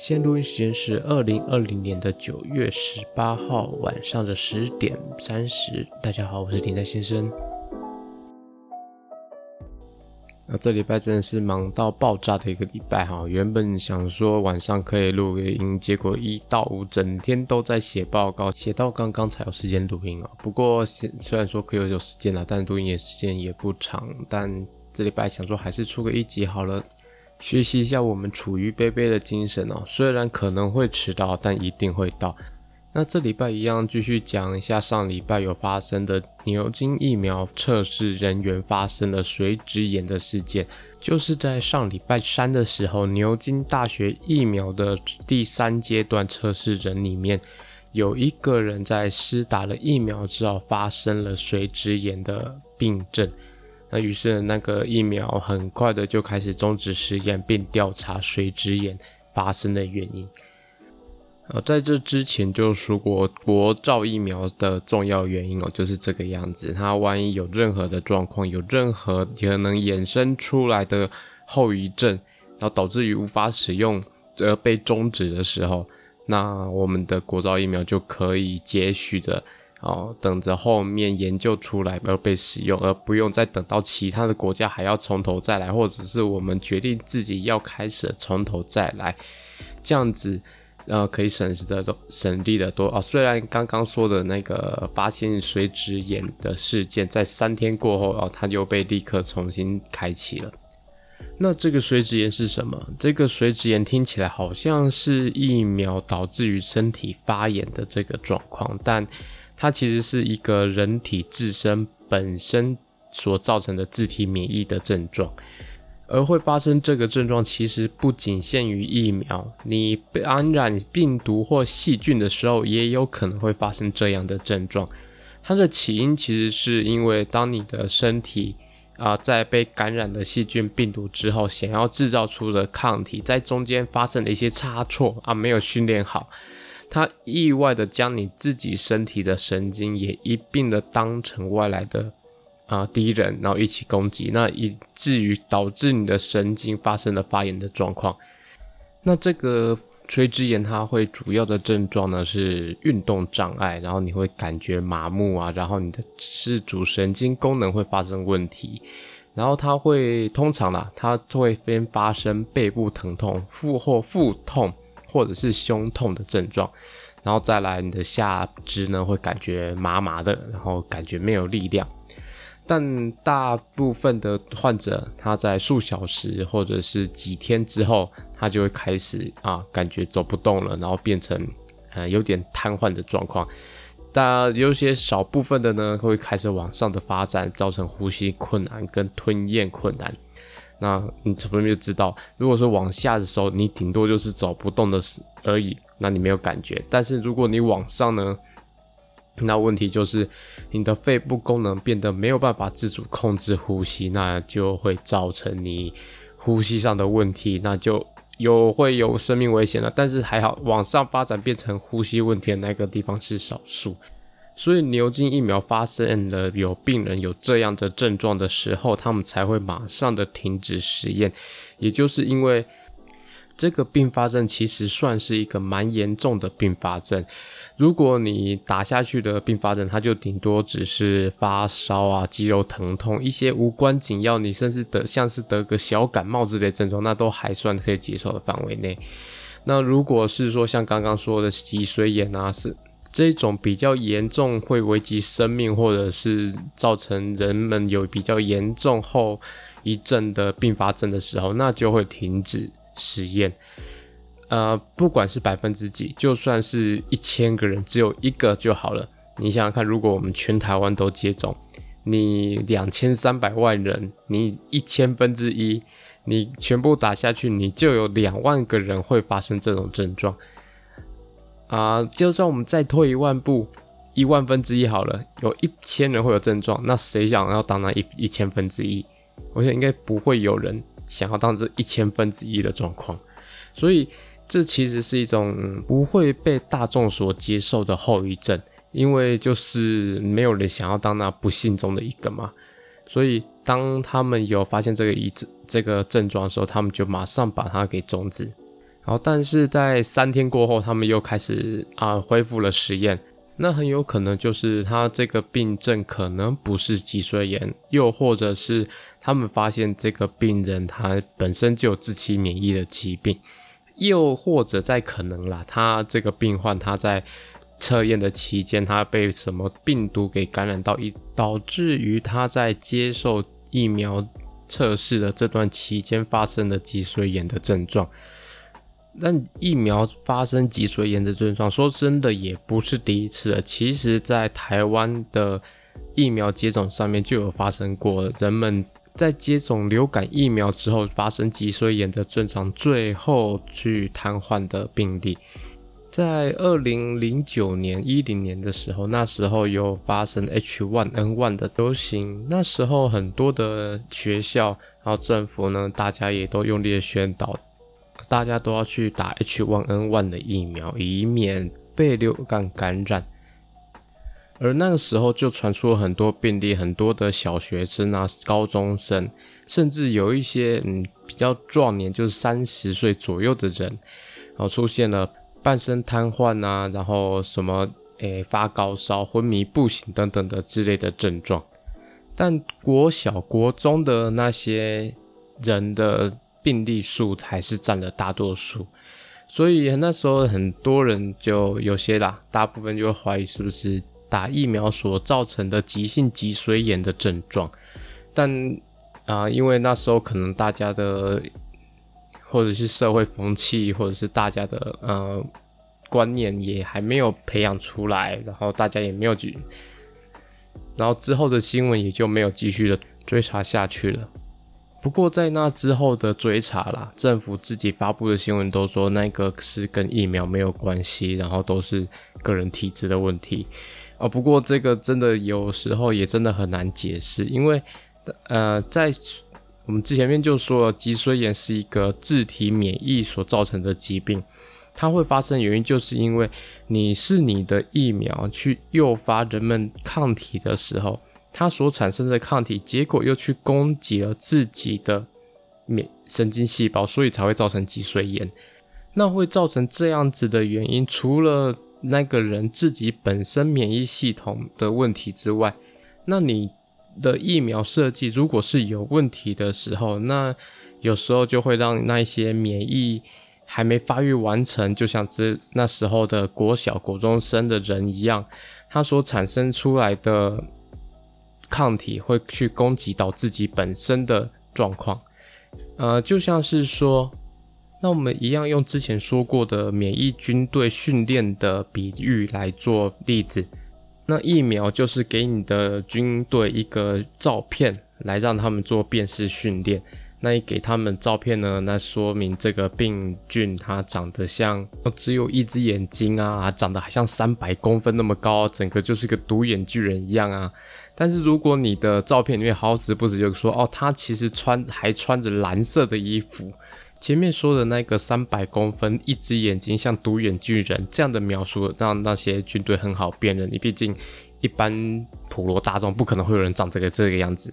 现录音时间是二零二零年的九月十八号晚上的十点三十。大家好，我是顶戴先生。那这礼拜真的是忙到爆炸的一个礼拜哈。原本想说晚上可以录个音，结果一到五整天都在写报告，写到刚刚才有时间录音啊。不过虽然说可以有时间了，但录音的时间也不长。但这礼拜想说还是出个一集好了。学习一下我们处于杯杯的精神哦，虽然可能会迟到，但一定会到。那这礼拜一样继续讲一下上礼拜有发生的牛津疫苗测试人员发生了水质炎的事件，就是在上礼拜三的时候，牛津大学疫苗的第三阶段测试人里面，有一个人在施打了疫苗之后发生了水质炎的病症。那于是那个疫苗很快的就开始终止实验，并调查水质炎发生的原因。呃，在这之前就说过，国造疫苗的重要原因哦，就是这个样子。它万一有任何的状况，有任何可能衍生出来的后遗症，然后导致于无法使用而被终止的时候，那我们的国造疫苗就可以接续的。哦，等着后面研究出来而被使用，而不用再等到其他的国家还要从头再来，或者是我们决定自己要开始从头再来，这样子，呃，可以省时的多，省力的多啊。虽然刚刚说的那个发现水质炎的事件，在三天过后啊，它又被立刻重新开启了。那这个水质炎是什么？这个水质炎听起来好像是疫苗导致于身体发炎的这个状况，但它其实是一个人体自身本身所造成的自体免疫的症状，而会发生这个症状，其实不仅限于疫苗，你被感染病毒或细菌的时候，也有可能会发生这样的症状。它的起因其实是因为当你的身体啊、在被感染的细菌病毒之后，想要制造出的抗体，在中间发生了一些差错啊，没有训练好。它意外的将你自己身体的神经也一并的当成外来的啊敌人，然后一起攻击，那以至于导致你的神经发生了发炎的状况。那这个垂直炎它会主要的症状呢是运动障碍，然后你会感觉麻木啊，然后你的视主神经功能会发生问题，然后它会通常啦，它会先发生背部疼痛、腹或腹痛。或者是胸痛的症状，然后再来你的下肢呢会感觉麻麻的，然后感觉没有力量。但大部分的患者他在数小时或者是几天之后，他就会开始啊感觉走不动了，然后变成呃有点瘫痪的状况。但有些少部分的呢会开始往上的发展，造成呼吸困难跟吞咽困难。那你从这边就知道，如果说往下的时候，你顶多就是走不动的而已，那你没有感觉。但是如果你往上呢，那问题就是你的肺部功能变得没有办法自主控制呼吸，那就会造成你呼吸上的问题，那就有会有生命危险了。但是还好，往上发展变成呼吸问题的那个地方是少数。所以牛津疫苗发现了有病人有这样的症状的时候，他们才会马上的停止实验。也就是因为这个并发症其实算是一个蛮严重的并发症。如果你打下去的并发症，它就顶多只是发烧啊、肌肉疼痛一些无关紧要，你甚至得像是得个小感冒之类症状，那都还算可以接受的范围内。那如果是说像刚刚说的脊髓炎啊，是。这种比较严重，会危及生命，或者是造成人们有比较严重后遗症的并发症的时候，那就会停止实验。呃，不管是百分之几，就算是一千个人只有一个就好了。你想想看，如果我们全台湾都接种，你两千三百万人，你一千分之一，你全部打下去，你就有两万个人会发生这种症状。啊、就算我们再退一万步，一万分之一好了，有一千人会有症状，那谁想要当那一一千分之一？我想应该不会有人想要当这一千分之一的状况，所以这其实是一种不会被大众所接受的后遗症，因为就是没有人想要当那不幸中的一个嘛。所以当他们有发现这个一这个症状的时候，他们就马上把它给终止。然后但是在三天过后，他们又开始啊、恢复了实验。那很有可能就是他这个病症可能不是脊髓炎，又或者是他们发现这个病人他本身就有自体免疫的疾病，又或者再可能啦，他这个病患他在测验的期间他被什么病毒给感染到，以导致于他在接受疫苗测试的这段期间发生了脊髓炎的症状。但疫苗发生脊髓炎的症状，说真的也不是第一次了。其实，在台湾的疫苗接种上面就有发生过，人们在接种流感疫苗之后发生脊髓炎的症状，最后去瘫痪的病例。在二零零九年、一零年的时候，那时候有发生 H1N1 的流行，那时候很多的学校，然后政府呢，大家也都用力的宣导。大家都要去打 H1N1 的疫苗，以免被流感感染。而那个时候就传出了很多病例，很多的小学生啊、高中生，甚至有一些嗯比较壮年，就是三十岁左右的人，然后出现了半身瘫痪啊，然后什么诶、发高烧、昏迷不醒等等的之类的症状。但国小、国中的那些人的。病例数还是占了大多数，所以那时候很多人就有些啦，大部分就会怀疑是不是打疫苗所造成的急性脊髓炎的症状。但啊、因为那时候可能大家的或者是社会风气，或者是大家的呃观念也还没有培养出来，然后大家也没有去，然后之后的新闻也就没有继续的追查下去了。不过在那之后的追查啦，政府自己发布的新闻都说那个是跟疫苗没有关系，然后都是个人体质的问题啊。不过这个真的有时候也真的很难解释，因为呃，在我们之前面就说了，脊髓炎是一个自体免疫所造成的疾病，它会发生原因就是因为你是你的疫苗去诱发人们抗体的时候。它所产生的抗体，结果又去攻击了自己的免神经细胞，所以才会造成脊髓炎。那会造成这样子的原因，除了那个人自己本身免疫系统的问题之外，那你的疫苗设计如果是有问题的时候，那有时候就会让那些免疫还没发育完成，就像这那时候的国小、国中生的人一样，他所产生出来的。抗体会去攻击到自己本身的状况，呃，就像是说，那我们一样用之前说过的免疫军队训练的比喻来做例子，那疫苗就是给你的军队一个照片，来让他们做辨识训练。那你给他们照片呢？那说明这个病菌它长得像只有一只眼睛啊，长得还像三百公分那么高，整个就是个独眼巨人一样啊。但是如果你的照片里面好死不死就说哦，他其实穿还穿着蓝色的衣服，前面说的那个三百公分、一只眼睛像独眼巨人这样的描述，让那些军队很好辨认。你毕竟一般普罗大众不可能会有人长这个这个样子。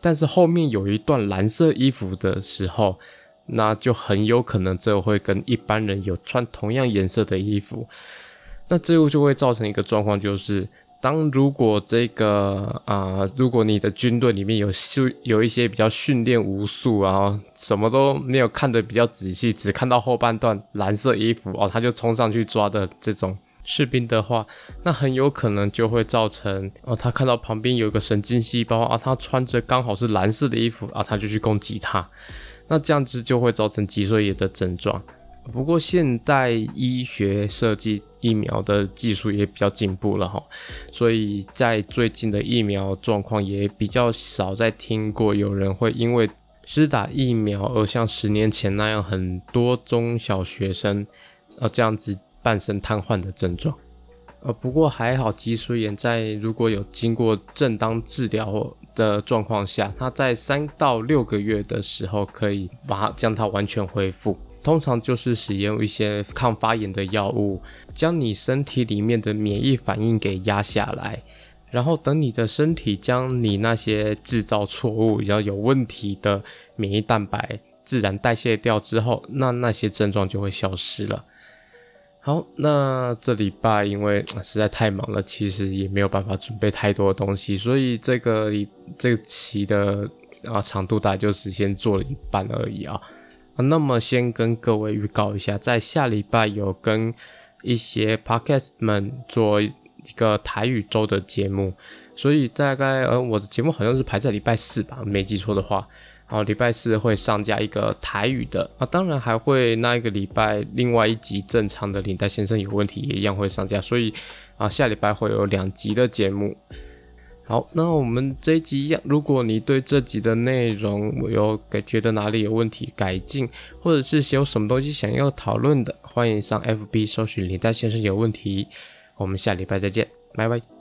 但是后面有一段蓝色衣服的时候，那就很有可能这会跟一般人有穿同样颜色的衣服，那最后就会造成一个状况，就是当如果这个啊、如果你的军队里面有训有一些比较训练无数，然后什么都没有看得比较仔细，只看到后半段蓝色衣服哦，他就冲上去抓的这种。士兵的话，那很有可能就会造成哦，他看到旁边有一个神经细胞啊，他穿着刚好是蓝色的衣服啊，他就去攻击他，那这样子就会造成脊髓炎的症状。不过现代医学设计疫苗的技术也比较进步了哈，所以在最近的疫苗状况也比较少再听过有人会因为施打疫苗而像十年前那样很多中小学生啊这样子。半身瘫痪的症状，呃，不过还好，脊髓炎在如果有经过正当治疗的状况下，它在三到六个月的时候可以把它将它完全恢复。通常就是使用一些抗发炎的药物，将你身体里面的免疫反应给压下来，然后等你的身体将你那些制造错误、然后有问题的免疫蛋白自然代谢掉之后，那那些症状就会消失了。好，那这礼拜因为 实在太忙了，其实也没有办法准备太多的东西，所以这个这个期的啊长度大概就只先做了一半而已啊。啊那么先跟各位预告一下，在下礼拜有跟一些 podcast 们做一个台语周的节目，所以大概呃我的节目好像是排在礼拜四吧，没记错的话。好，礼拜四会上架一个台语的啊，当然还会那一个礼拜另外一集正常的领带先生有问题也一样会上架，所以啊下礼拜会有两集的节目。好，那我们这一集一样，如果你对这集的内容有给觉得哪里有问题改进，或者是有什么东西想要讨论的，欢迎上 FB 搜寻领带先生有问题。我们下礼拜再见，拜拜。